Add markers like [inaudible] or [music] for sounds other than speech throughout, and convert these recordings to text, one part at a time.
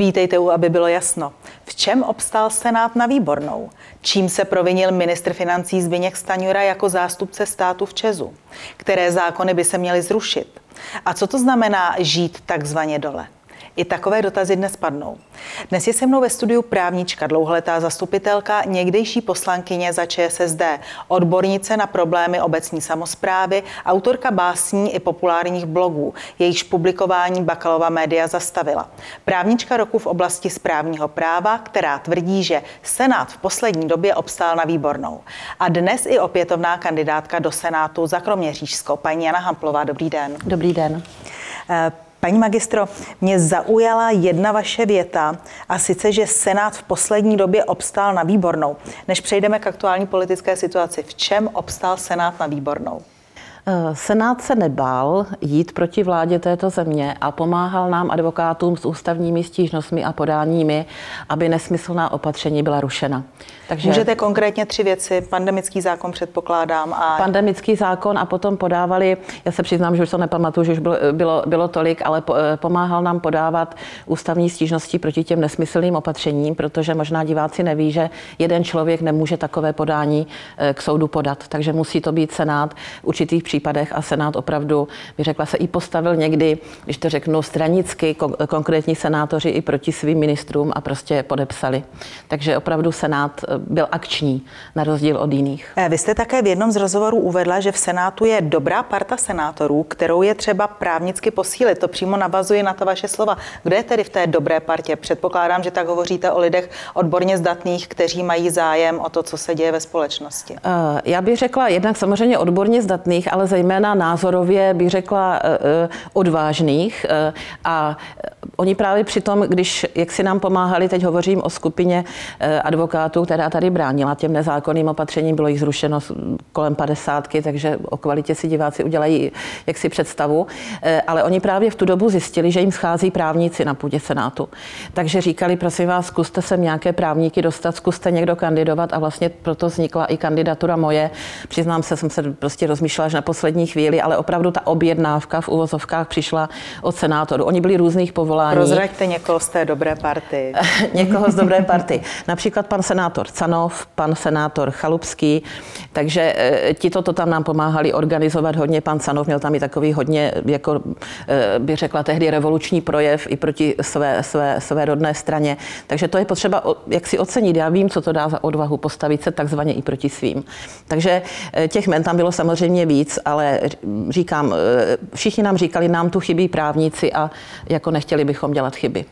Vítejte u, aby bylo jasno. V čem obstál Senát na výbornou? Čím se provinil ministr financí Zbyněk Staňura jako zástupce státu v Česu? Které zákony by se měly zrušit? A co to znamená žít takzvaně dole? I takové dotazy dnes padnou. Dnes je se mnou ve studiu právnička, dlouholetá zastupitelka, někdejší poslankyně za ČSSD, odbornice na problémy obecní samozprávy, autorka básní i populárních blogů, jejichž publikování Bakalova média zastavila. Právnička roku v oblasti správního práva, která tvrdí, že Senát v poslední době obstál na výbornou. A dnes i opětovná kandidátka do Senátu za Kroměřížskou, paní Jana Hamplová. Dobrý den. Dobrý den. Paní magistro, mě zaujala jedna vaše věta, a sice, že Senát v poslední době obstál na výbornou. Než přejdeme k aktuální politické situaci, v čem obstál Senát na výbornou? Eh, Senát se nebál jít proti vládě této země a pomáhal nám advokátům s ústavními stížnostmi a podáními, aby nesmyslná opatření byla rušena. Takže Můžete konkrétně tři věci, pandemický zákon předpokládám a... Pandemický zákon a potom podávali, já se přiznám, že už to nepamatuju, že už bylo, bylo, bylo tolik, ale eh, pomáhal nám podávat ústavní stížnosti proti těm nesmyslným opatřením, protože možná diváci neví, že jeden člověk nemůže takové podání eh, k soudu podat, takže musí to být Senát. V určitých případech a Senát opravdu, bych řekla, se i postavil někdy, když to řeknu stranicky, konkrétní senátoři i proti svým ministrům a prostě podepsali. Takže opravdu Senát eh, byl akční, na rozdíl od jiných. Eh, vy jste také v jednom z rozhovorů uvedla, že v Senátu je dobrá parta senátorů, kterou je třeba právnicky posílit. To přímo navazuje na to vaše slova. Kdo je tedy v té dobré partě? Předpokládám, že tak hovoříte o lidech odborně zdatných, kteří mají zájem o to, co se děje ve společnosti. Eh, já bych řekla jednak samozřejmě odborně zdatných, ale zejména názorově bych řekla eh, odvážných. A oni právě přitom, když jak si nám pomáhali, teď hovořím o skupině advokátů, která tady bránila těm nezákonným opatřením, bylo jich zrušeno kolem padesátky, takže o kvalitě si diváci udělají jaksi představu. Eh, ale oni právě v tu dobu zjistili, že jim schází právníci na půdě Senátu. Takže říkali, prosím vás, zkuste sem nějaké právníky dostat, zkuste někdo kandidovat a vlastně proto vznikla i kandidatura moje. Přiznám se, jsem se prostě rozmýšlela až na poslední chvíli, ale opravdu ta objednávka v uvozovkách přišla od senátorů. Oni byli různých povolání. Prozraďte někoho z té dobré party. [laughs] někoho z dobré party. Například pan senátor Canov, pan senátor Chalupský, takže e, ti to tam nám pomáhali organizovat hodně. Pan Canov měl tam i takový hodně, jako e, by řekla tehdy, revoluční projev i proti své, své, své rodné straně. Takže to je potřeba jak si ocenit. Já vím, co to dá za odvahu postavit se takzvaně i proti svým. Takže e, těch men tam bylo samozřejmě víc, ale říkám, všichni nám říkali, nám tu chybí právníci a jako nechtěli bychom dělat chyby.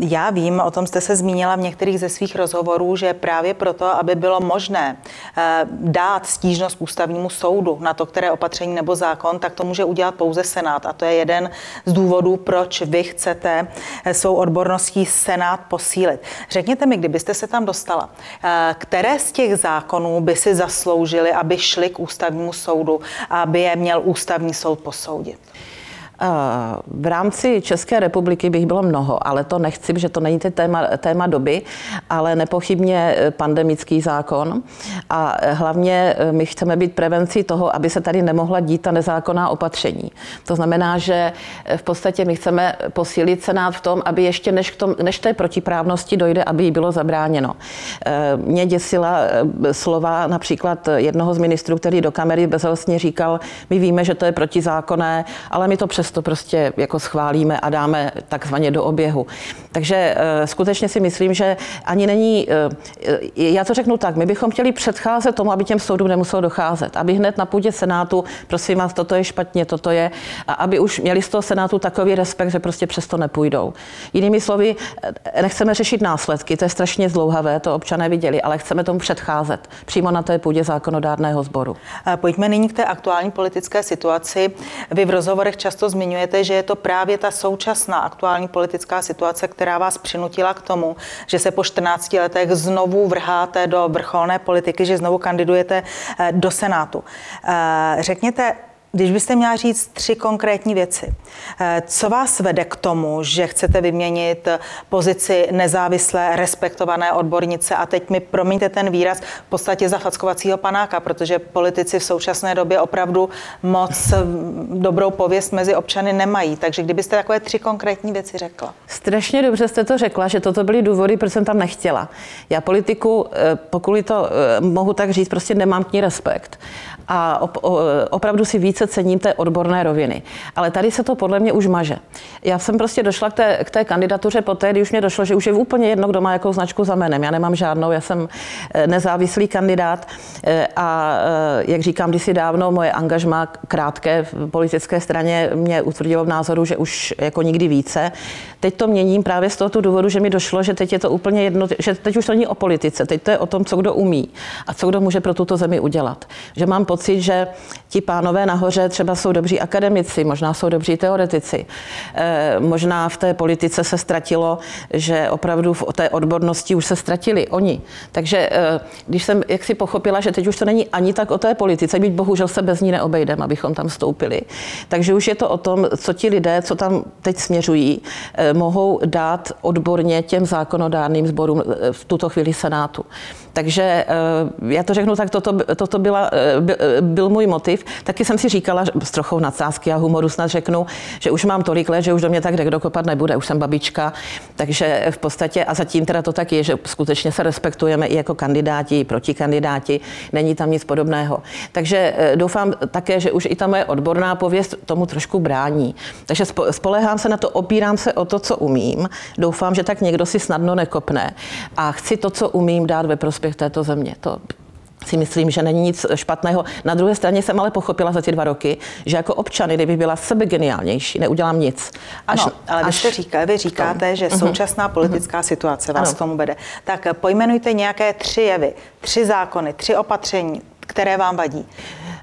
Já vím, o tom jste se zmínila v některých ze svých rozhovorů, že právě proto, aby bylo možné eh, dát stížnost ústavnímu soudu na to, které opatření nebo zákon, tak to může udělat pouze Senát. A to je jeden z důvodů, proč vy chcete eh, svou odborností Senát posílit. Řekněte mi, kdybyste se tam dostala, eh, které z těch zákonů by si zasloužili, aby šli k ústavnímu soudu, aby je měl ústavní soud posoudit? V rámci České republiky bych bylo mnoho, ale to nechci, že to není téma, téma doby, ale nepochybně eh, pandemický zákon. A eh, hlavně eh, my chceme být prevencí toho, aby se tady nemohla dít ta nezákonná opatření. To znamená, že v podstatě my chceme posílit Senát v tom, aby ještě než, k tom, než té protiprávnosti dojde, aby jí bylo zabráněno. Mě děsila slova například jednoho z ministrů, který do kamery bezhlesně říkal, my víme, že to je protizákonné, ale my to přes to prostě jako schválíme a dáme takzvaně do oběhu. Takže eh, skutečně si myslím, že ani není, eh, já to řeknu tak, my bychom chtěli předcházet tomu, aby těm soudům nemuselo docházet, aby hned na půdě Senátu, prosím vás, toto je špatně, toto je, a aby už měli z toho Senátu takový respekt, že prostě přesto nepůjdou. Jinými slovy, eh, nechceme řešit následky, to je strašně zdlouhavé, to občané viděli, ale chceme tomu předcházet přímo na té půdě zákonodárného sboru. Pojďme nyní k té aktuální politické situaci. Vy v rozhovorech často zmiňujete, že je to právě ta současná aktuální politická situace, která vás přinutila k tomu, že se po 14 letech znovu vrháte do vrcholné politiky, že znovu kandidujete eh, do Senátu. Eh, řekněte, Když byste měla říct tři konkrétní věci, eh, co vás vede k tomu, že chcete vyměnit pozici nezávislé, respektované odbornice a teď mi promiňte ten výraz v podstatě za fackovacího panáka, protože politici v současné době opravdu moc dobrou pověst mezi občany nemají. Takže kdybyste takové tři konkrétní věci řekla. Strašně dobře jste to řekla, že toto byly důvody, proč jsem tam nechtěla. Já politiku, eh, pokud to eh, mohu tak říct, prostě nemám k ní respekt a op, opravdu si více cením té odborné roviny. Ale tady se to podle mě už maže. Já jsem prostě došla k té, k té kandidatuře poté, když mě došlo, že už je úplně jedno, kdo má jakou značku za jménem. Já nemám žádnou, já jsem eh, nezávislý kandidát eh, a eh, jak říkám, když si dávno moje angažma krátké v politické straně mě utvrdilo v názoru, že už jako nikdy více. Teď to měním právě z tohoto důvodu, že mi došlo, že teď je to úplně jedno, že teď už to není o politice, teď to je o tom, co kdo umí a co kdo může pro tuto zemi udělat. Že mám pocit, že ti pánové nahoře třeba jsou dobří akademici, možná jsou dobří teoretici. E, možná v té politice se ztratilo, že opravdu v té odbornosti už se ztratili oni. Takže e, když jsem jaksi pochopila, že teď už to není ani tak o té politice, byť bohužel se bez ní neobejdem, abychom tam stoupili. Takže už je to o tom, co ti lidé, co tam teď směřují, e, mohou dát odborně těm zákonodárným sborům v tuto chvíli Senátu. Takže já to řeknu tak, toto, toto byla, byl můj motiv. Taky jsem si říkala s trochou nadsázky a humoru snad řeknu, že už mám tolik let, že už do mě tak kdo kopat nebude, už jsem babička, takže v podstatě, a zatím teda to tak je, že skutečně se respektujeme i jako kandidáti, i protikandidáti, není tam nic podobného. Takže doufám také, že už i ta moje odborná pověst tomu trošku brání. Takže spolehám se na to, opírám se o to, co umím. Doufám, že tak někdo si snadno nekopne. A chci to, co umím, dát ve prospěch prospěch této země. To si myslím, že není nic špatného. Na druhé straně jsem ale pochopila za ty dva roky, že jako občany, kdyby byla sebe geniálnější, neudělám nic. Až, ano, ale vy, jste říká, vy říkáte, že mhm. současná politická mhm. situace vás ano. k tomu vede. Tak pojmenujte nějaké tři jevy, tři zákony, tři opatření, které vám vadí.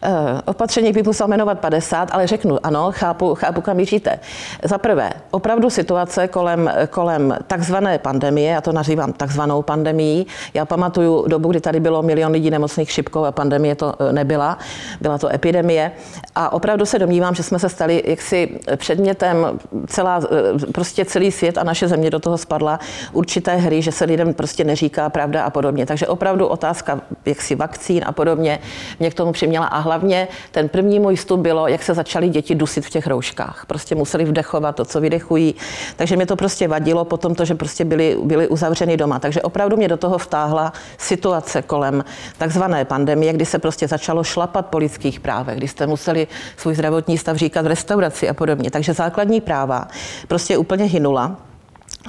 Eh, opatření bych musel jmenovat 50, ale řeknu, ano, chápu, chápu kam míříte. Za prvé, opravdu situace kolem, kolem takzvané pandemie, já to nazývám takzvanou pandemií. Já pamatuju dobu, kdy tady bylo milion lidí nemocných chřipkou a pandemie to eh, nebyla, byla to epidemie. A opravdu se domnívám, že jsme se stali jaksi předmětem celá, eh, prostě celý svět a naše země do toho spadla určité hry, že se lidem prostě neříká pravda a podobně. Takže opravdu otázka jaksi vakcín a podobně mě k tomu přiměla a hlavně ten první můj vstup bylo, jak se začaly děti dusit v těch rouškách. Prostě museli vdechovat to, co vydechují. Takže mě to prostě vadilo potom to, že prostě byli, byli uzavřeni doma. Takže opravdu mě do toho vtáhla situace kolem takzvané pandemie, kdy se prostě začalo šlapat po lidských právech, kdy jste museli svůj zdravotní stav říkat v restauraci a podobně. Takže základní práva prostě úplně hynula.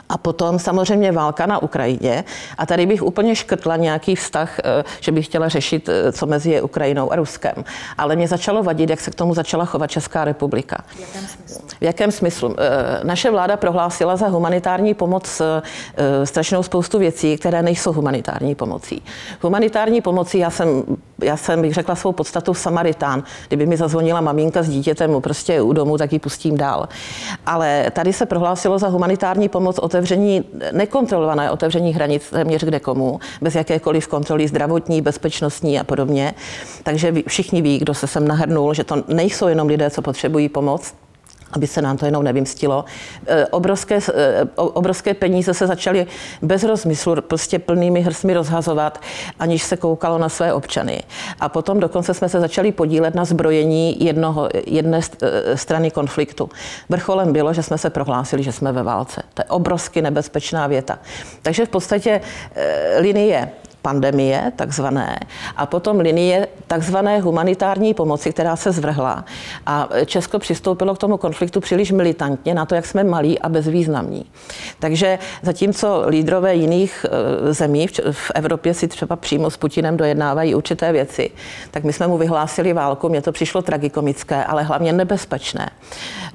A potom samozřejmě válka na Ukrajině. A tady bych úplně škrtla nějaký vztah, eh, že bych chtěla řešit, eh, co mezi je Ukrajinou a Ruskem. Ale mě začalo vadit, jak se k tomu začala chovat Česká republika. V jakém smyslu? Eh, naše vláda prohlásila za humanitární pomoc strašnou spoustu věcí, které nejsou humanitární pomocí. Humanitární pomocí, já jsem, já jsem bych řekla svou podstatu Samaritán. Kdyby mi zazvonila maminka s dítětem prostě u domu, tak ji pustím dál. Ale tady se prohlásilo za humanitární pomoc otevření, nekontrolované otevření hranic téměř kde komu, bez jakékoliv kontroly zdravotní, bezpečnostní a podobně. Takže všichni ví, kdo se sem nahrnul, že to nejsou jenom lidé, co potřebují pomoc, aby se nám to jenom nevymstilo. E, obrovské, e, obrovské peníze se začaly bez rozmyslu prostě plnými hrsmi rozhazovat, aniž se koukalo na své občany. A potom dokonce jsme se začali podílet na zbrojení jednoho, jedné e, strany konfliktu. Vrcholem bylo, že jsme se prohlásili, že jsme ve válce. To je obrovsky nebezpečná věta. Takže v podstatě linie pandemie, takzvané, a potom linie takzvané humanitární pomoci, která se zvrhla. A Česko přistoupilo k tomu konfliktu příliš militantně na to, jak jsme malí a bezvýznamní. Takže zatímco lídrové jiných e, zemí v Evropě si třeba přímo s Putinem dojednávají určité věci, tak my jsme mu vyhlásili válku. Mně to přišlo tragikomické, ale hlavně nebezpečné.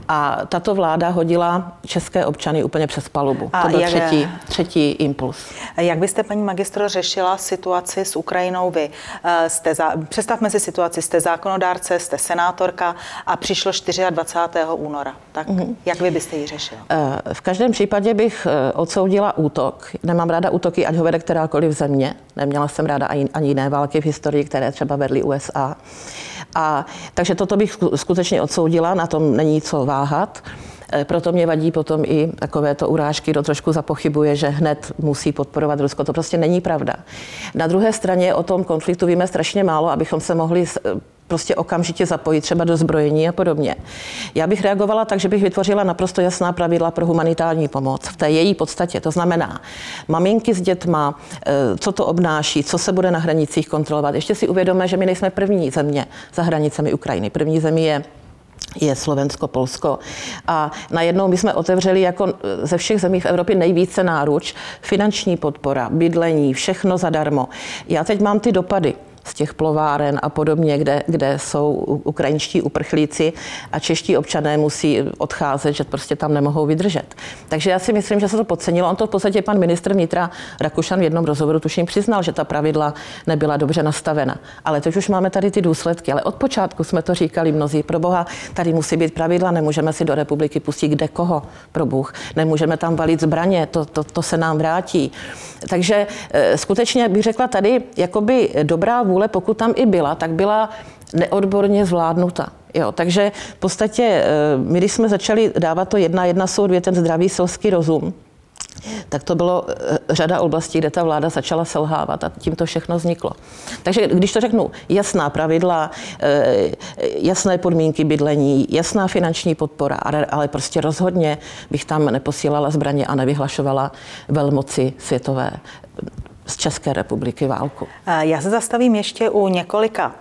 A tato vláda hodila české občany úplně přes palubu. A to byl jak... třetí, třetí impuls. Jak byste, paní magistro, řešila situaci s Ukrajinou vy? Eh, jste za... Představme si situaci, jste zákonodárce, jste senátorka a přišlo 24. února. Tak mm-hmm. jak vy byste ji řešila? Eh, v každém případě bych eh, odsoudila útok. Nemám ráda útoky, ať ho vede kterákoliv země. Neměla jsem ráda ani, ani jiné války v historii, které třeba vedly USA. A, takže toto bych skutečně odsoudila, na tom není co váhat. Eh, proto mě vadí potom i takovéto urážky, kdo trošku zapochybuje, že hned musí podporovat Rusko. To prostě není pravda. Na druhé straně o tom konfliktu víme strašně málo, abychom se mohli eh, prostě okamžitě zapojit třeba do zbrojení a podobně. Já bych reagovala tak, že bych vytvořila naprosto jasná pravidla pro humanitární pomoc v té její podstatě. To znamená, maminky s dětma, eh, co to obnáší, co se bude na hranicích kontrolovat. Ještě si uvědomíme, že my nejsme první země za hranicemi Ukrajiny. První zemí je je Slovensko, Polsko. A najednou my jsme otevřeli jako ze všech zemí v Evropě nejvíce náruč, finanční podpora, bydlení, všechno zadarmo. Já teď mám ty dopady z těch plováren a podobně, kde, kde jsou ukrajinští uprchlíci a čeští občané musí odcházet, že prostě tam nemohou vydržet. Takže já si myslím, že se to podcenilo. On to v podstatě pan ministr vnitra Rakušan v jednom rozhovoru tuším přiznal, že ta pravidla nebyla dobře nastavena. Ale teď už máme tady ty důsledky. Ale od počátku jsme to říkali mnozí. Pro boha, tady musí být pravidla, nemůžeme si do republiky pustit kde koho, pro Bůh. Nemůžeme tam valit zbraně, to, to, to se nám vrátí. Takže e, skutečně bych řekla tady, jakoby dobrá vůle, pokud tam i byla, tak byla neodborně zvládnuta. Jo, takže v podstatě e, my, když jsme začali dávat to jedna, jedna jsou dvě, ten zdravý selský rozum, tak to bylo eh, řada oblastí, kde ta vláda začala selhávat a tím to všechno vzniklo. Takže když to řeknu, jasná pravidla, eh, jasné podmínky bydlení, jasná finanční podpora, ale prostě rozhodně bych tam neposílala zbraně a nevyhlašovala velmoci světové z České republiky válku. Já se zastavím ještě u několika,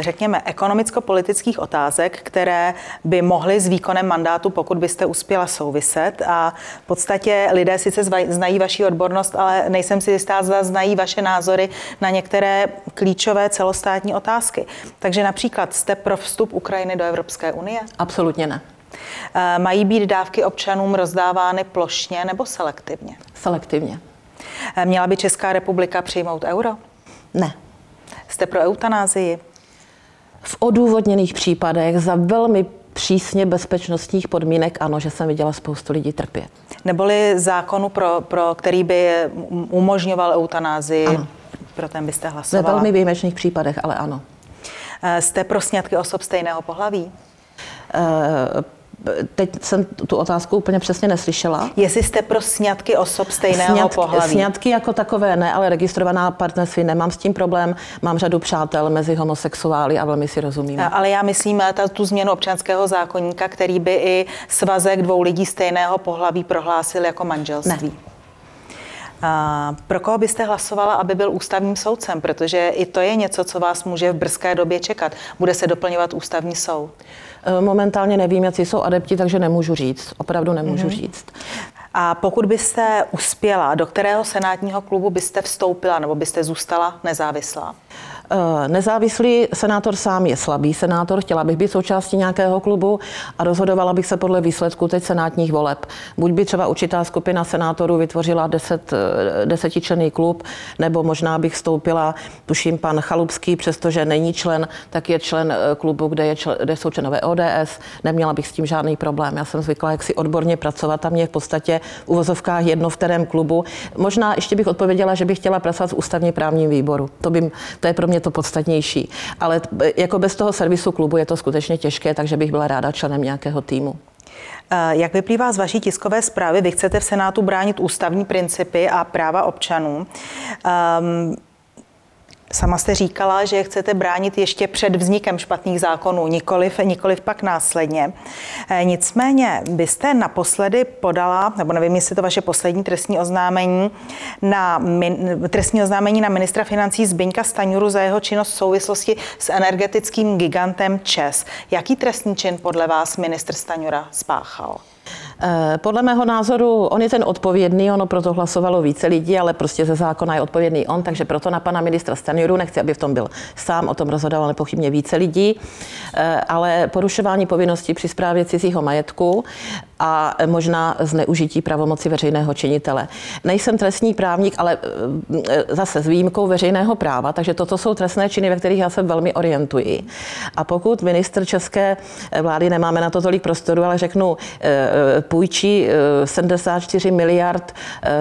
řekněme, ekonomicko-politických otázek, které by mohly s výkonem mandátu, pokud byste uspěla souviset. A v podstatě lidé sice znají vaši odbornost, ale nejsem si jistá, zda znají vaše názory na některé klíčové celostátní otázky. Takže například jste pro vstup Ukrajiny do Evropské unie? Absolutně ne. Mají být dávky občanům rozdávány plošně nebo selektivně? Selektivně. Eh, měla by Česká republika přijmout euro? Ne. Jste pro eutanázii? V odůvodněných případech za velmi přísně bezpečnostních podmínek, ano, že jsem viděla spoustu lidí trpět. Neboli zákonu, pro, pro který by umožňoval eutanázii, ano. pro ten byste hlasovala? Ve velmi výjimečných případech, ale ano. Eh, jste pro sňatky osob stejného pohlaví? Teď jsem tu otázku úplně přesně neslyšela. Jestli jste pro sňatky osob stejného Sňat, pohlaví? Sňatky jako takové ne, ale registrovaná partnerství nemám s tím problém. Mám řadu přátel mezi homosexuály a velmi si rozumím. Ale já myslím ta, tu změnu občanského zákonníka, který by i svazek dvou lidí stejného pohlaví prohlásil jako manželství. Ne. A pro koho byste hlasovala, aby byl ústavním soudcem? Protože i to je něco, co vás může v brzké době čekat. Bude se doplňovat ústavní soud. Eh, momentálně nevím, jaký jsou adepti, takže nemůžu říct. Opravdu nemůžu mm-hmm. říct. A pokud byste uspěla, do kterého senátního klubu byste vstoupila nebo byste zůstala nezávislá? Eh, nezávislý senátor sám je slabý senátor, chtěla bych být součástí nějakého klubu a rozhodovala bych se podle výsledku teď senátních voleb. Buď by třeba určitá skupina senátorů vytvořila deset, eh, desetičlený klub, nebo možná bych vstoupila, tuším pan Chalupský, přestože není člen, tak je člen eh, klubu, kde, je člen, kde jsou členové ODS. Neměla bych s tím žádný problém. Já jsem zvykla jak si odborně pracovat a mě v podstatě v uvozovkách jedno v kterém klubu. Možná ještě bych odpověděla, že bych chtěla pracovat v ústavně právním výboru. To, by, to je pro mě to podstatnější. Ale jako bez toho servisu klubu je to skutečně těžké, takže bych byla ráda členem nějakého týmu. Eh, jak vyplývá z vaší tiskové zprávy, vy chcete v Senátu bránit ústavní principy a práva občanů. Um, Sama jste říkala, že chcete bránit ještě před vznikem špatných zákonů, nikoliv, nikoliv pak následně. E, nicméně byste naposledy podala, nebo nevím, jestli to vaše poslední trestní oznámení, na trestní oznámení na ministra financí Zbyňka Staňuru za jeho činnost v souvislosti s energetickým gigantem ČES. Jaký trestní čin podle vás ministr Staňura spáchal? Eh, podle mého názoru on je ten odpovědný, ono proto hlasovalo více lidí, ale prostě ze zákona je odpovědný on, takže proto na pana ministra Stanjuru nechci, aby v tom byl sám, o tom rozhodoval nepochybně více lidí, eh, ale porušování povinností při správě cizího majetku a možná zneužití pravomoci veřejného činitele. Nejsem trestní právník, ale zase s výjimkou veřejného práva, takže toto jsou trestné činy, ve kterých já se velmi orientuji. A pokud minister české vlády, nemáme na to tolik prostoru, ale řeknu, půjčí 74 miliard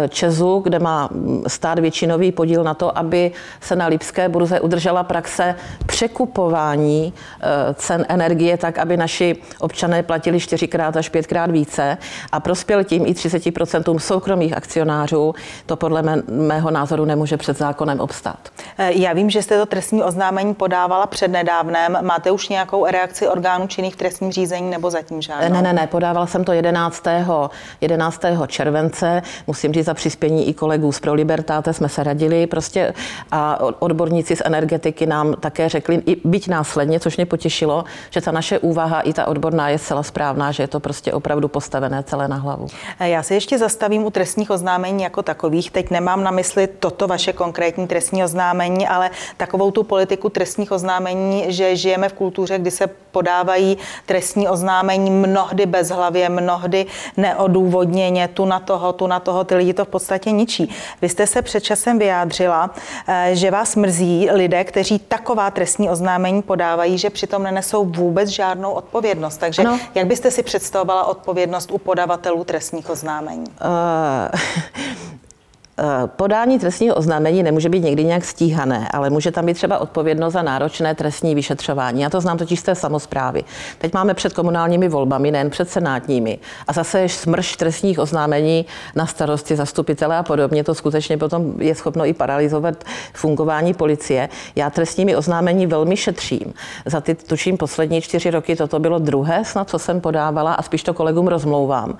Česu, kde má stát většinový podíl na to, aby se na Lipské burze udržela praxe překupování eh, cen energie tak, aby naši občané platili čtyřikrát až pětkrát více a prospěl tím i 30% soukromých akcionářů, to podle mého názoru nemůže před zákonem obstát. Eh, já vím, že jste to trestní oznámení podávala před nedávnem. Máte už nějakou reakci orgánů činných v trestním řízení nebo zatím žádnou? Ne, ne, ne, podávala jsem to 11. 11. července. Musím říct za přispění i kolegů z Pro Libertáte jsme se radili prostě a odborníci z energetiky nám také řekli, i byť následně, což mě potěšilo, že ta naše úvaha i ta odborná je zcela správná, že je to prostě opravdu postavené celé na hlavu. Já se ještě zastavím u trestních oznámení jako takových. Teď nemám na mysli toto vaše konkrétní trestní oznámení, ale takovou tu politiku trestních oznámení, že žijeme v kultuře, kdy se podávají trestní oznámení mnohdy bezhlavě, mnohdy neodůvodněně, tu na toho, tu na toho, ty lidi to v podstatě ničí. Vy jste se před časem vyjádřila, eh, že vás mrzí lidé, kteří taková trestní oznámení podávají, že přitom nenesou vůbec žádnou odpovědnost. Takže ano. jak byste si představovala odpovědnost u podavatelů trestních oznámení? Uh, podání trestního oznámení nemůže být někdy nějak stíhané, ale může tam být třeba odpovědnost za náročné trestní vyšetřování. Já to znám totiž z té samozprávy. Teď máme před komunálními volbami, nejen před senátními. A zase je smrš trestních oznámení na starosti zastupitele a podobně. To skutečně potom je schopno i paralizovat fungování policie. Já trestními oznámení velmi šetřím. Za ty, tuším, poslední čtyři roky toto bylo druhé, snad co jsem podávala a spíš to kolegům rozmlouvám.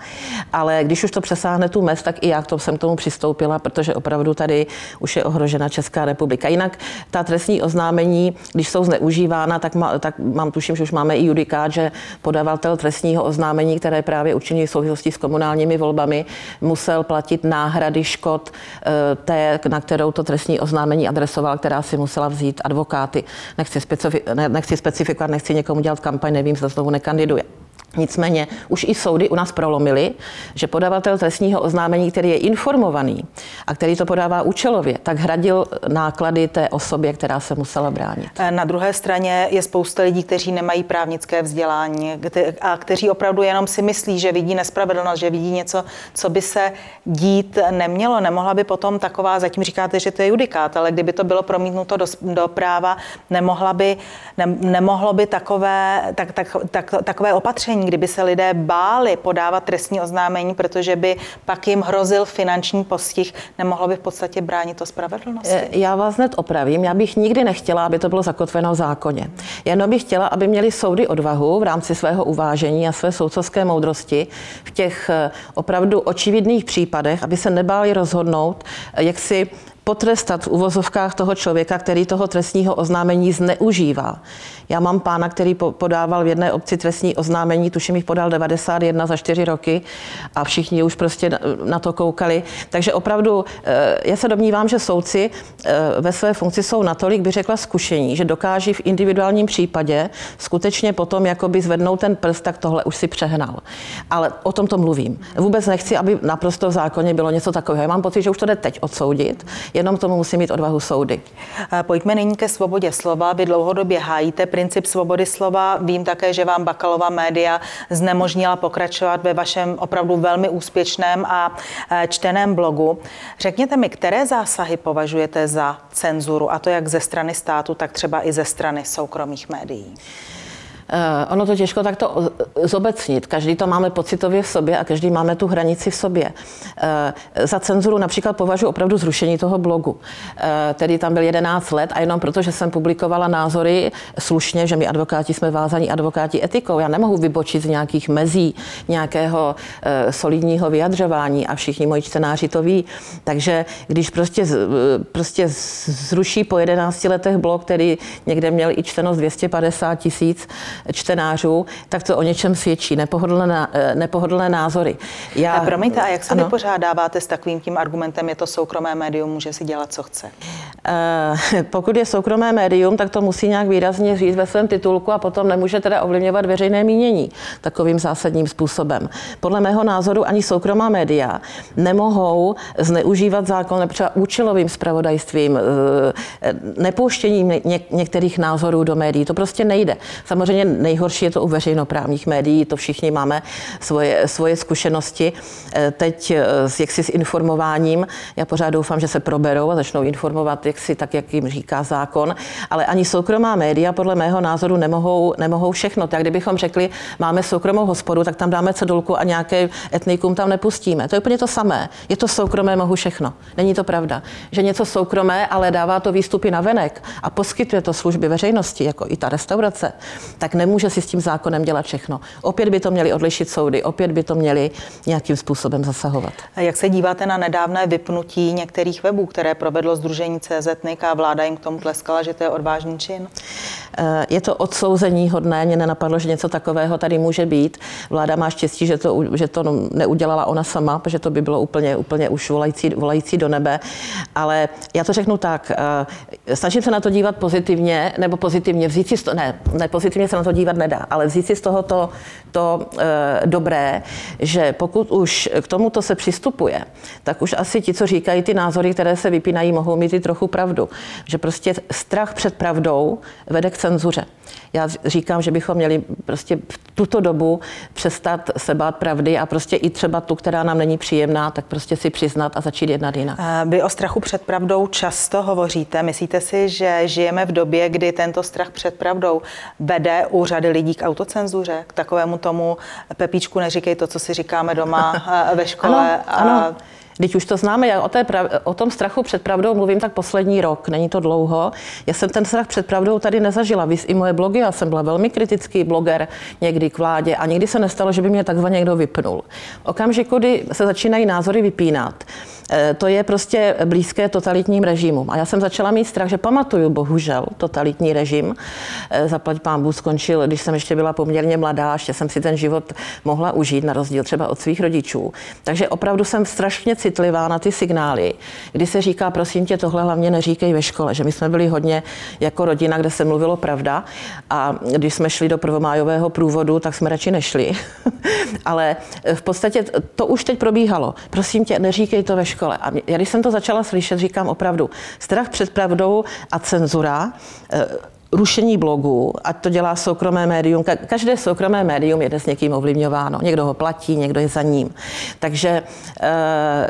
Ale když už to přesáhne tu mez, tak i já k tomu jsem k tomu přistoupila, protože opravdu tady už je ohrožena Česká republika. Jinak ta trestní oznámení, když jsou zneužívána, tak, má, tak mám tuším, že už máme i judikát, že podavatel trestního oznámení, které právě učinil v souvislosti s komunálními volbami, musel platit náhrady škod eh, té, na kterou to trestní oznámení adresoval, která si musela vzít advokáty. Nechci, specifi- nechci specifikovat, nechci někomu dělat kampaň, nevím, zda znovu nekandiduje. Nicméně už i soudy u nás prolomily, že podavatel trestního oznámení, který je informovaný a který to podává účelově, tak hradil náklady té osobě, která se musela bránit. Na druhé straně je spousta lidí, kteří nemají právnické vzdělání a kteří opravdu jenom si myslí, že vidí nespravedlnost, že vidí něco, co by se dít nemělo. Nemohla by potom taková, zatím říkáte, že to je judikát, ale kdyby to bylo promítnuto do, do práva, nemohla by, ne, nemohlo by takové, tak, tak, tak, takové opatření kdyby se lidé báli podávat trestní oznámení, protože by pak jim hrozil finanční postih, nemohlo by v podstatě bránit to spravedlnosti? Eh, já vás hned opravím. Já bych nikdy nechtěla, aby to bylo zakotveno v zákoně. Jenom bych chtěla, aby měli soudy odvahu v rámci svého uvážení a své soudcovské moudrosti v těch eh, opravdu očividných případech, aby se nebáli rozhodnout, eh, jak si potrestat v uvozovkách toho člověka, který toho trestního oznámení zneužívá. Já mám pána, který podával v jedné obci trestní oznámení, tuším jich podal 91 za 4 roky a všichni už prostě na to koukali. Takže opravdu eh, já se domnívám, že soudci eh, ve své funkci jsou natolik, by řekla, zkušení, že dokáží v individuálním případě skutečně potom jakoby zvednout ten prst, tak tohle už si přehnal. Ale o tom to mluvím. Vůbec nechci, aby naprosto v zákoně bylo něco takového. Já mám pocit, že už to jde teď odsoudit, jenom tomu musí mít odvahu soudy. Pojďme nyní ke svobodě slova. Vy dlouhodobě hájíte princip svobody slova. Vím také, že vám Bakalova média znemožnila pokračovat ve vašem opravdu velmi úspěšném a e, čteném blogu. Řekněte mi, které zásahy považujete za cenzuru, a to jak ze strany státu, tak třeba i ze strany soukromých médií? Eh, ono to těžko takto zobecnit. Každý to máme pocitově v sobě a každý máme tu hranici v sobě. Eh, za cenzuru například považuji opravdu zrušení toho blogu. Eh, tedy tam byl 11 let a jenom proto, že jsem publikovala názory slušně, že my advokáti jsme vázaní advokáti etikou. Já nemohu vybočit z nějakých mezí, nějakého solidního vyjadřování a všichni moji čtenáři to ví. Takže když prostě, prostě zruší po 11 letech blog, který někde měl i čtenost 250 tisíc, čtenářů, tak to o něčem svědčí. Nepohodlné, nepohodlné názory. Já, a promiňte, a jak se ano. vypořádáváte s takovým tím argumentem, je to soukromé médium, může si dělat, co chce? [laughs] Pokud je soukromé médium, tak to musí nějak výrazně říct ve svém titulku a potom nemůže teda ovlivňovat veřejné mínění takovým zásadním způsobem. Podle mého názoru ani soukromá média nemohou zneužívat zákon třeba účelovým spravodajstvím, eh, nepouštěním některých názorů do médií. To prostě nejde. Samozřejmě nejhorší je to u veřejnoprávních médií, to všichni máme svoje, svoje zkušenosti. Eh, teď eh, jaksi s informováním, já pořád doufám, že se proberou a začnou informovat jaksi tak, jak jim říká zákon, ale ani soukromá média podle mého názoru nemohou, nemohou všechno. Tak kdybychom řekli, máme soukromou hospodu, tak tam dáme cedulku a nějaké etnikum tam nepustíme. To je úplně to samé. Je to soukromé, mohu všechno. Není to pravda. Že něco soukromé, ale dává to výstupy na venek a poskytuje to služby veřejnosti, jako i ta restaurace, tak nemůže si s tím zákonem dělat všechno. Opět by to měli odlišit soudy, opět by to měli nějakým způsobem zasahovat. A jak se díváte na nedávné vypnutí některých webů, které provedlo Združení CZ a vláda jim k tomu tleskala, že to je odvážný čin? Eh, je to odsouzení hodné, mě nenapadlo, že něco takového tady může být. Vláda má štěstí, že to, že to neudělala ona sama, protože to by bylo úplně, úplně už volající, volající do nebe. Ale já to řeknu tak, eh, snažím se na to dívat pozitivně, nebo pozitivně vzít si ne, ne, pozitivně se na to dívat nedá, ale vzít si z toho to, to e, dobré, že pokud už k tomuto se přistupuje, tak už asi ti, co říkají ty názory, které se vypínají, mohou mít i trochu pravdu. Že prostě strach před pravdou vede k cenzuře. Já říkám, že bychom měli prostě v tuto dobu přestat se bát pravdy a prostě i třeba tu, která nám není příjemná, tak prostě si přiznat a začít jednat jinak. Vy o strachu před pravdou často hovoříte. Myslíte si, že žijeme v době, kdy tento strach před pravdou vede u řady lidí k autocenzuře, k takovému tomu Pepíčku neříkej to, co si říkáme doma ve škole? Ano, ano. Když už to známe, já o, té prav, o tom strachu před pravdou mluvím tak poslední rok, není to dlouho. Já jsem ten strach před pravdou tady nezažila. Vy i moje blogy, já jsem byla velmi kritický bloger někdy k vládě a nikdy se nestalo, že by mě takzvaně někdo vypnul. okamžiku, kdy se začínají názory vypínat, to je prostě blízké totalitním režimům. A já jsem začala mít strach, že pamatuju bohužel totalitní režim. Eh, zaplať pán Bůh skončil, když jsem ještě byla poměrně mladá, ještě jsem si ten život mohla užít, na rozdíl třeba od svých rodičů. Takže opravdu jsem strašně citlivá na ty signály, kdy se říká, prosím tě, tohle hlavně neříkej ve škole, že my jsme byli hodně jako rodina, kde se mluvilo pravda a když jsme šli do prvomájového průvodu, tak jsme radši nešli. [laughs] Ale v podstatě to už teď probíhalo. Prosím tě, neříkej to ve škole škole. A já když jsem to začala slyšet, říkám opravdu, strach před pravdou a cenzura, eh, rušení blogu, ať to dělá soukromé médium. Každé soukromé médium je dnes někým ovlivňováno. Někdo ho platí, někdo je za ním. Takže eh,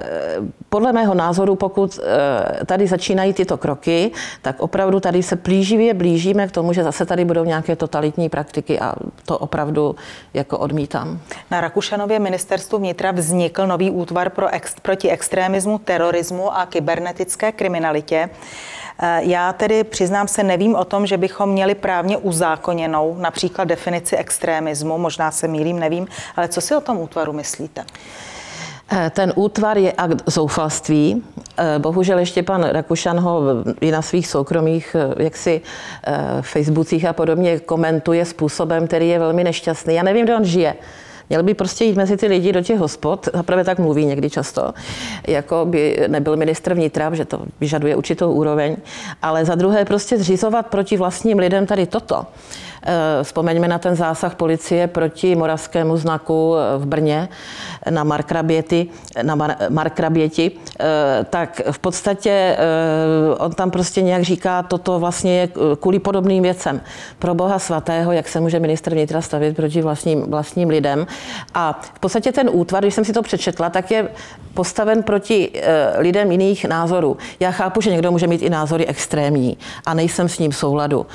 podle mého názoru, pokud eh, tady začínají tyto kroky, tak opravdu tady se plíživě blížíme k tomu, že zase tady budou nějaké totalitní praktiky a to opravdu jako odmítám. Na Rakušanově ministerstvu vnitra vznikl nový útvar pro ex, proti extremismu, terorismu a kybernetické kriminalitě. Eh, já tedy přiznám se, nevím o tom, že bychom měli právně uzákoněnou například definici extremismu, možná se mýlím, nevím, ale co si o tom útvaru myslíte? Eh, ten útvar je akt zoufalství. Eh, bohužel ještě pan Rakušan ho i na svých soukromých jaksi Facebookích a podobně komentuje způsobem, který je velmi nešťastný. Já nevím, kde on žije. Měl by prostě jít mezi ty lidi do těch hospod, zaprvé tak mluví někdy často, jako by nebyl ministr vnitra, že to vyžaduje určitou úroveň, ale za druhé prostě zřizovat proti vlastním lidem tady toto. Eh, vzpomeňme na ten zásah policie proti moravskému znaku eh, v Brně na Markraběti, na Mar- Markraběti, eh, tak v podstatě on tam prostě nějak říká, toto vlastně je kvůli podobným věcem. Pro Boha svatého, jak se může ministr vnitra stavit proti vlastním, vlastním lidem. A v podstatě ten útvar, když jsem si to přečetla, tak je postaven proti lidem jiných názorů. Já chápu, že někdo může mít i názory extrémní a nejsem s ním v souladu.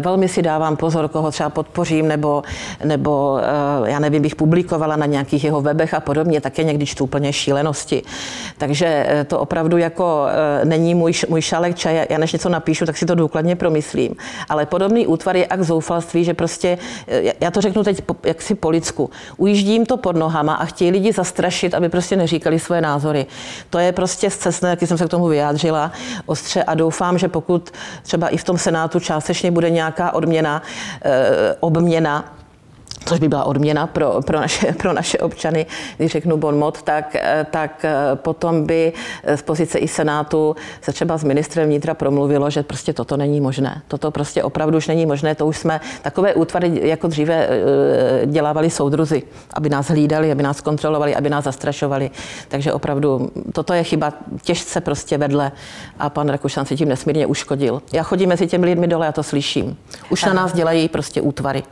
Velmi si dávám pozor pozor, koho třeba podpořím, nebo, nebo eh, já nevím, bych publikovala na nějakých jeho webech a podobně, také někdy čtu úplně šílenosti. Takže eh, to opravdu jako eh, není můj, můj šálek čaje. Já než něco napíšu, tak si to důkladně promyslím. Ale podobný útvar je akt zoufalství, že prostě, já to řeknu teď jaksi po lidsku, Ujíždí jim to pod nohama a chtějí lidi zastrašit, aby prostě neříkali svoje názory. To je prostě zcestné, jak jsem se k tomu vyjádřila ostře a doufám, že pokud třeba i v tom Senátu částečně bude nějaká odměna, obměna, což by byla odměna pro, pro, naše, pro naše občany, když řeknu bon mot, tak, tak potom by z pozice i Senátu se třeba s ministrem vnitra promluvilo, že prostě toto není možné. Toto prostě opravdu už není možné. To už jsme takové útvary jako dříve eh, dělávali soudruzi, aby nás hlídali, aby nás kontrolovali, aby nás zastrašovali. Takže opravdu toto je chyba těžce prostě vedle a pan Rakušan si tím nesmírně uškodil. Já chodím mezi těmi lidmi dole a to slyším. Už na nás dělají prostě útvary.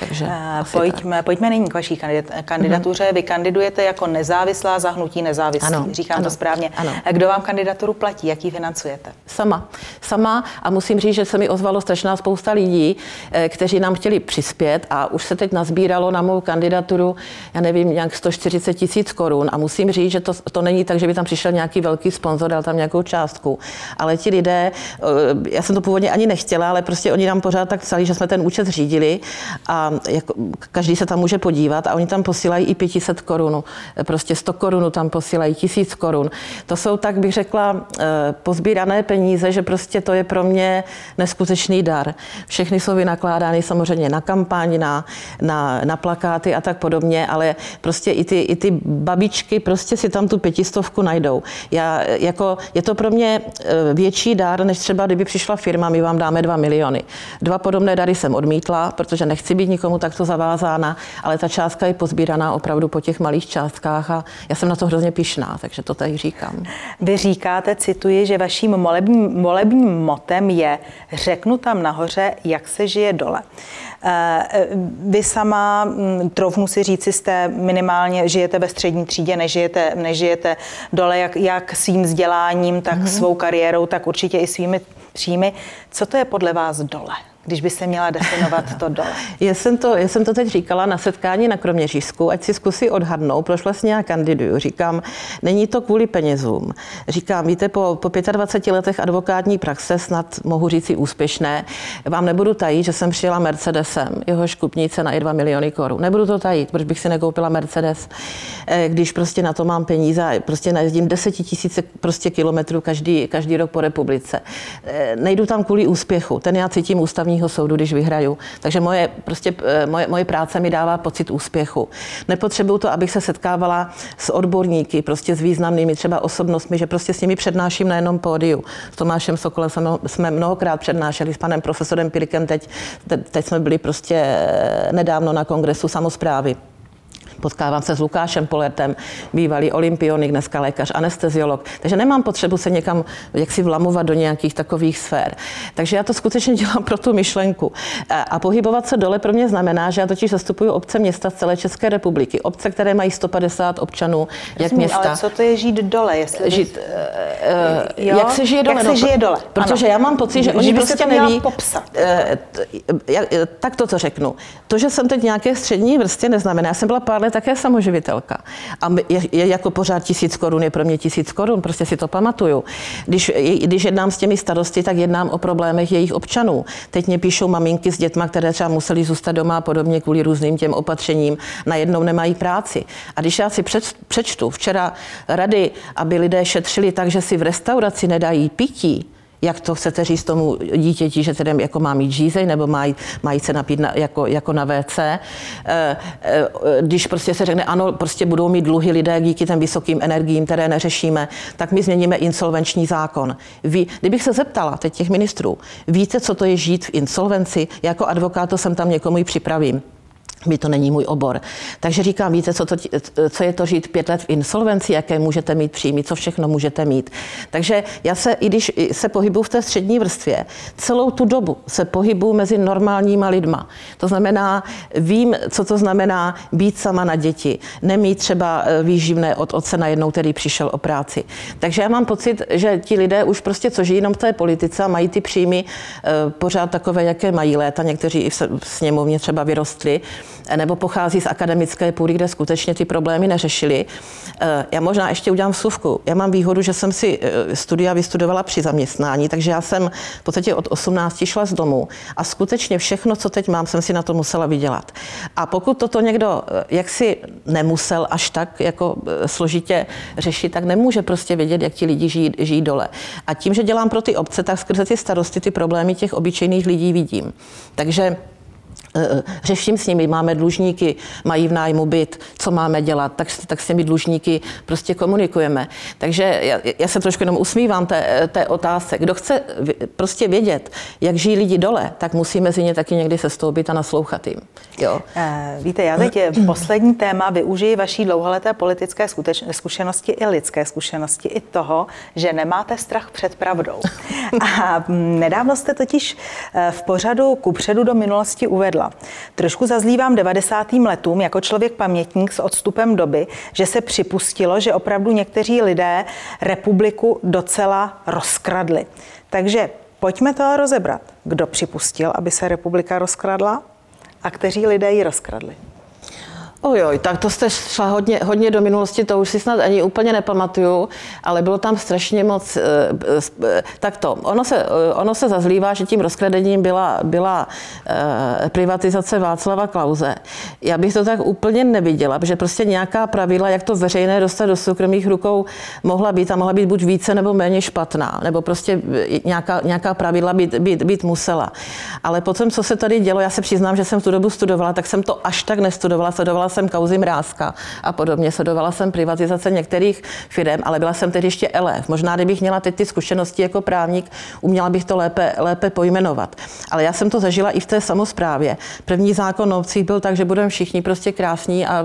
Takže pojďme, pojďme nyní k vaší kandidatuře. Mm-hmm. Vy kandidujete jako nezávislá zahnutí nezávislí. Ano, Říkám ano, to správně. Ano. Kdo vám kandidaturu platí? Jak ji financujete? Sama. Sama a musím říct, že se mi ozvalo strašná spousta lidí, eh, kteří nám chtěli přispět a už se teď nazbíralo na mou kandidaturu, já nevím, nějak 140 tisíc korun a musím říct, že to, to není tak, že by tam přišel nějaký velký sponzor, dal tam nějakou částku, ale ti lidé, eh, já jsem to původně ani nechtěla, ale prostě oni nám pořád tak psali, že jsme ten účet zřídili a jako, každý se tam může podívat a oni tam posílají i 500 korun, prostě 100 korun tam posílají, 1000 korun. To jsou tak, bych řekla, eh, pozbírané peníze, že prostě to je pro mě neskutečný dar. Všechny jsou vynakládány samozřejmě na kampaň, na, na, na plakáty a tak podobně, ale prostě i ty, i ty babičky prostě si tam tu pětistovku najdou. Já, jako, je to pro mě eh, větší dar, než třeba kdyby přišla firma, my vám dáme 2 miliony. Dva podobné dary jsem odmítla, protože nechci být nikomu takto zavázána, ale ta částka je pozbíraná opravdu po těch malých částkách a já jsem na to hrozně pišná, takže to tady říkám. Vy říkáte, cituji, že vaším molebním, molebním motem je řeknu tam nahoře, jak se žije dole. Eh, vy sama, mm, troufnu si říci, jste minimálně, žijete ve střední třídě, nežijete, nežijete dole jak, jak svým vzděláním, tak mm-hmm. svou kariérou, tak určitě i svými příjmy. Co to je podle vás dole? Když by se měla definovat to dole? Já jsem to, já jsem to teď říkala na setkání na Kroměřížsku, ať si zkusí odhadnout, proč vlastně já kandiduju. Říkám, není to kvůli penězům. Říkám, víte, po, po 25 letech advokátní praxe, snad mohu říct si úspěšné, vám nebudu tajit, že jsem přijela Mercedesem, jeho kupní cena je 2 miliony korun. Nebudu to tajit, proč bych si nekoupila Mercedes, eh, když prostě na to mám peníze, prostě najezdím 10 tisíce prostě kilometrů každý, každý rok po republice. Eh, nejdu tam kvůli úspěchu, ten já cítím ústavní ústavního soudu, když vyhraju. Takže moje, prostě, eh, moje, moje práce mi dává pocit úspěchu. Nepotřebuju to, abych se setkávala s odborníky, prostě s významnými třeba osobnostmi, že prostě s nimi přednáším na jednom pódiu. S Tomášem Sokolem jsme mnohokrát přednášeli, s panem profesorem Pirikem teď, teď jsme byli prostě eh, nedávno na kongresu samozprávy. Potkávám se s Lukášem Poletem, bývalý olympionik, dneska lékař, anesteziolog. Takže nemám potřebu se někam jaksi vlamovat do nějakých takových sfér. Takže já to skutečně [laughs] dělám pro tu myšlenku. A pohybovat se dole pro mě znamená, že já totiž zastupuju obce města z celé České republiky. Obce, které mají 150 občanů, jak Rozumím, města. Ale co to je žít dole? Jestli žít, uh, jo? Jak se žije dole? Jak se no, žije dole? Protože ano. já mám pocit, že oni prostě neví. Popsat. Uh, tak to, co řeknu. To, že jsem teď nějaké střední vrstvě, neznamená. Já jsem byla pár let také samoživitelka. A je, je jako pořád tisíc korun, je pro mě tisíc korun, prostě si to pamatuju. Když, když jednám s těmi starosty, tak jednám o problémech jejich občanů. Teď mě píšou maminky s dětma, které třeba museli zůstat doma a podobně kvůli různým těm opatřením, najednou nemají práci. A když já si přečtu včera rady, aby lidé šetřili tak, že si v restauraci nedají pití, jak to chcete říct tomu dítěti, že tedy jako má mít žízej nebo má, jít se napít na, jako, jako na WC. E, e, když prostě se řekne, ano, prostě budou mít dluhy lidé díky těm vysokým energiím, které neřešíme, tak my změníme insolvenční zákon. Ví, kdybych se zeptala teď těch ministrů, víte, co to je žít v insolvenci? Jako advokát to jsem tam někomu i připravím mi to není můj obor. Takže říkám, víte, co, to, co je to žít pět let v insolvenci, jaké můžete mít příjmy, co všechno můžete mít. Takže já se, i když se pohybuju v té střední vrstvě, celou tu dobu se pohybuju mezi normálníma lidma. To znamená, vím, co to znamená být sama na děti, nemít třeba e, výživné od otce najednou, který přišel o práci. Takže já mám pocit, že ti lidé už prostě, co žijí jenom v té politice a mají ty příjmy e, pořád takové, jaké mají léta, někteří i v sněmovně třeba vyrostli, nebo pochází z akademické půdy, kde skutečně ty problémy neřešili. Eh, já možná ještě udělám vsuvku. Já mám výhodu, že jsem si eh, studia vystudovala při zaměstnání, takže já jsem v podstatě od 18 šla z domu a skutečně všechno, co teď mám, jsem si na to musela vydělat. A pokud toto někdo jaksi nemusel až tak jako složitě řešit, tak nemůže prostě vědět, jak ti lidi žijí, žijí dole. A tím, že dělám pro ty obce, tak skrze ty starosty ty problémy těch obyčejných lidí vidím. Takže Eh, řeším s nimi, máme dlužníky, mají v nájmu byt, co máme dělat, tak, tak s těmi dlužníky prostě komunikujeme. Takže já, já se trošku jenom usmívám té, té otázce. Kdo chce prostě vědět, jak žijí lidi dole, tak musí mezi ně taky někdy sestoupit a naslouchat jim. Jo. Eh, víte, já teď [clears throat] poslední téma využiji vaší dlouholeté politické zkušenosti i lidské zkušenosti, i toho, že nemáte strach před pravdou. [laughs] A nedávno jste totiž eh, v pořadu kupředu do minulosti uvedla, Trošku zazlívám 90. letům jako člověk pamětník s odstupem doby, že se připustilo, že opravdu někteří lidé republiku docela rozkradli. Takže pojďme to rozebrat. Kdo připustil, aby se republika rozkradla a kteří lidé ji rozkradli? Ojoj, tak to jste šla hodně, hodně do minulosti, to už si snad ani úplně nepamatuju, ale bylo tam strašně moc, eh, tak to, ono se, eh, ono se zazlívá, že tím rozkradením byla, byla eh, privatizace Václava Klauze. Já bych to tak úplně neviděla, protože prostě nějaká pravidla, jak to veřejné dostat do soukromých rukou, mohla být a mohla být buď více nebo méně špatná, nebo prostě nějaká, nějaká pravidla být, být, být musela. Ale potom, co se tady dělo, já se přiznám, že jsem tu dobu studovala, tak jsem to až tak nestudovala, sledovala jsem kauzy Mrázka a podobně. Sledovala jsem privatizace některých firm, ale byla jsem tedy ještě elef. Možná, kdybych měla teď ty zkušenosti jako právník, uměla bych to lépe, lépe pojmenovat. Ale já jsem to zažila i v té samozprávě. První zákon o byl tak, že budeme všichni prostě krásní a,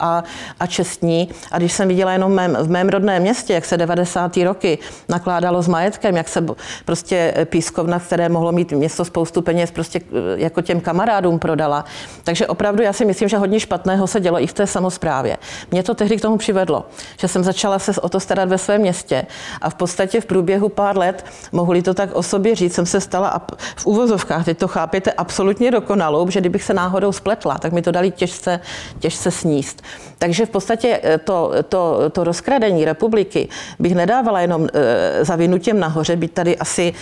a, a čestní. A když jsem viděla jenom mém, v mém rodném městě, jak se 90. roky nakládalo s majetkem, jak se prostě pískovna, které mohlo mít město spoustu peněz, prostě jako těm kamarádům prodala. Takže opravdu já si myslím, že hodně špatného se dělo i v té samozprávě. Mě to tehdy k tomu přivedlo, že jsem začala se o to starat ve svém městě a v podstatě v průběhu pár let, mohli to tak o sobě říct, jsem se stala v uvozovkách, teď to chápete, absolutně dokonalou, že kdybych se náhodou spletla, tak mi to dali těžce, těžce sníst. Takže v podstatě eh, to, to, to rozkradení republiky bych nedávala jenom e, za vynutěm nahoře, být tady asi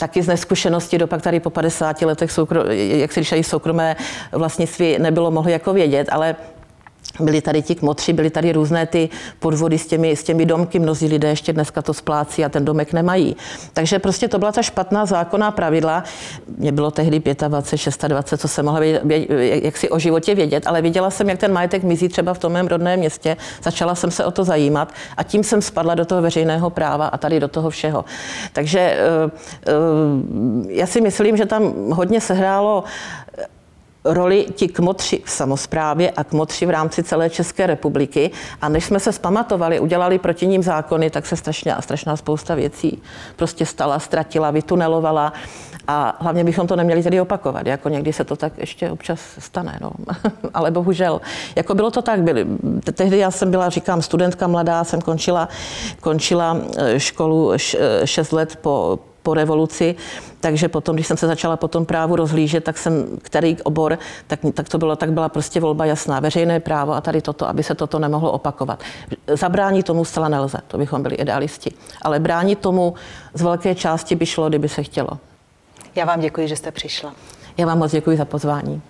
taky z neskušenosti do pak tady po 50 letech, soukro, jak se říkají, soukromé vlastnictví nebylo mohli jako vědět, ale byli tady ti kmotři, byly tady různé ty podvody s těmi, s těmi domky. Mnozí lidé ještě dneska to splácí a ten domek nemají. Takže prostě to byla ta špatná zákonná pravidla. Mě bylo tehdy 25, 26, co jsem mohla vědět, jak si o životě vědět, ale viděla jsem, jak ten majetek mizí třeba v tom mém rodném městě. Začala jsem se o to zajímat a tím jsem spadla do toho veřejného práva a tady do toho všeho. Takže eh, eh, já si myslím, že tam hodně sehrálo roli ti kmotři v samozprávě a kmotři v rámci celé České republiky. A než jsme se zpamatovali, udělali proti ním zákony, tak se strašná, strašná spousta věcí prostě stala, ztratila, vytunelovala. A hlavně bychom to neměli tedy opakovat. Jako někdy se to tak ještě občas stane. No. [laughs] Ale bohužel. Jako bylo to tak. Byli, tehdy já jsem byla, říkám, studentka mladá, jsem končila, končila eh, školu 6 let po, po revoluci, takže potom, když jsem se začala po tom právu rozhlížet, tak jsem, který obor, tak, tak to bylo, tak byla prostě volba jasná. Veřejné právo a tady toto, aby se toto nemohlo opakovat. Zabránit tomu zcela nelze, to bychom byli idealisti. Ale bránit tomu z velké části by šlo, kdyby se chtělo. Já vám děkuji, že jste přišla. Já vám moc děkuji za pozvání.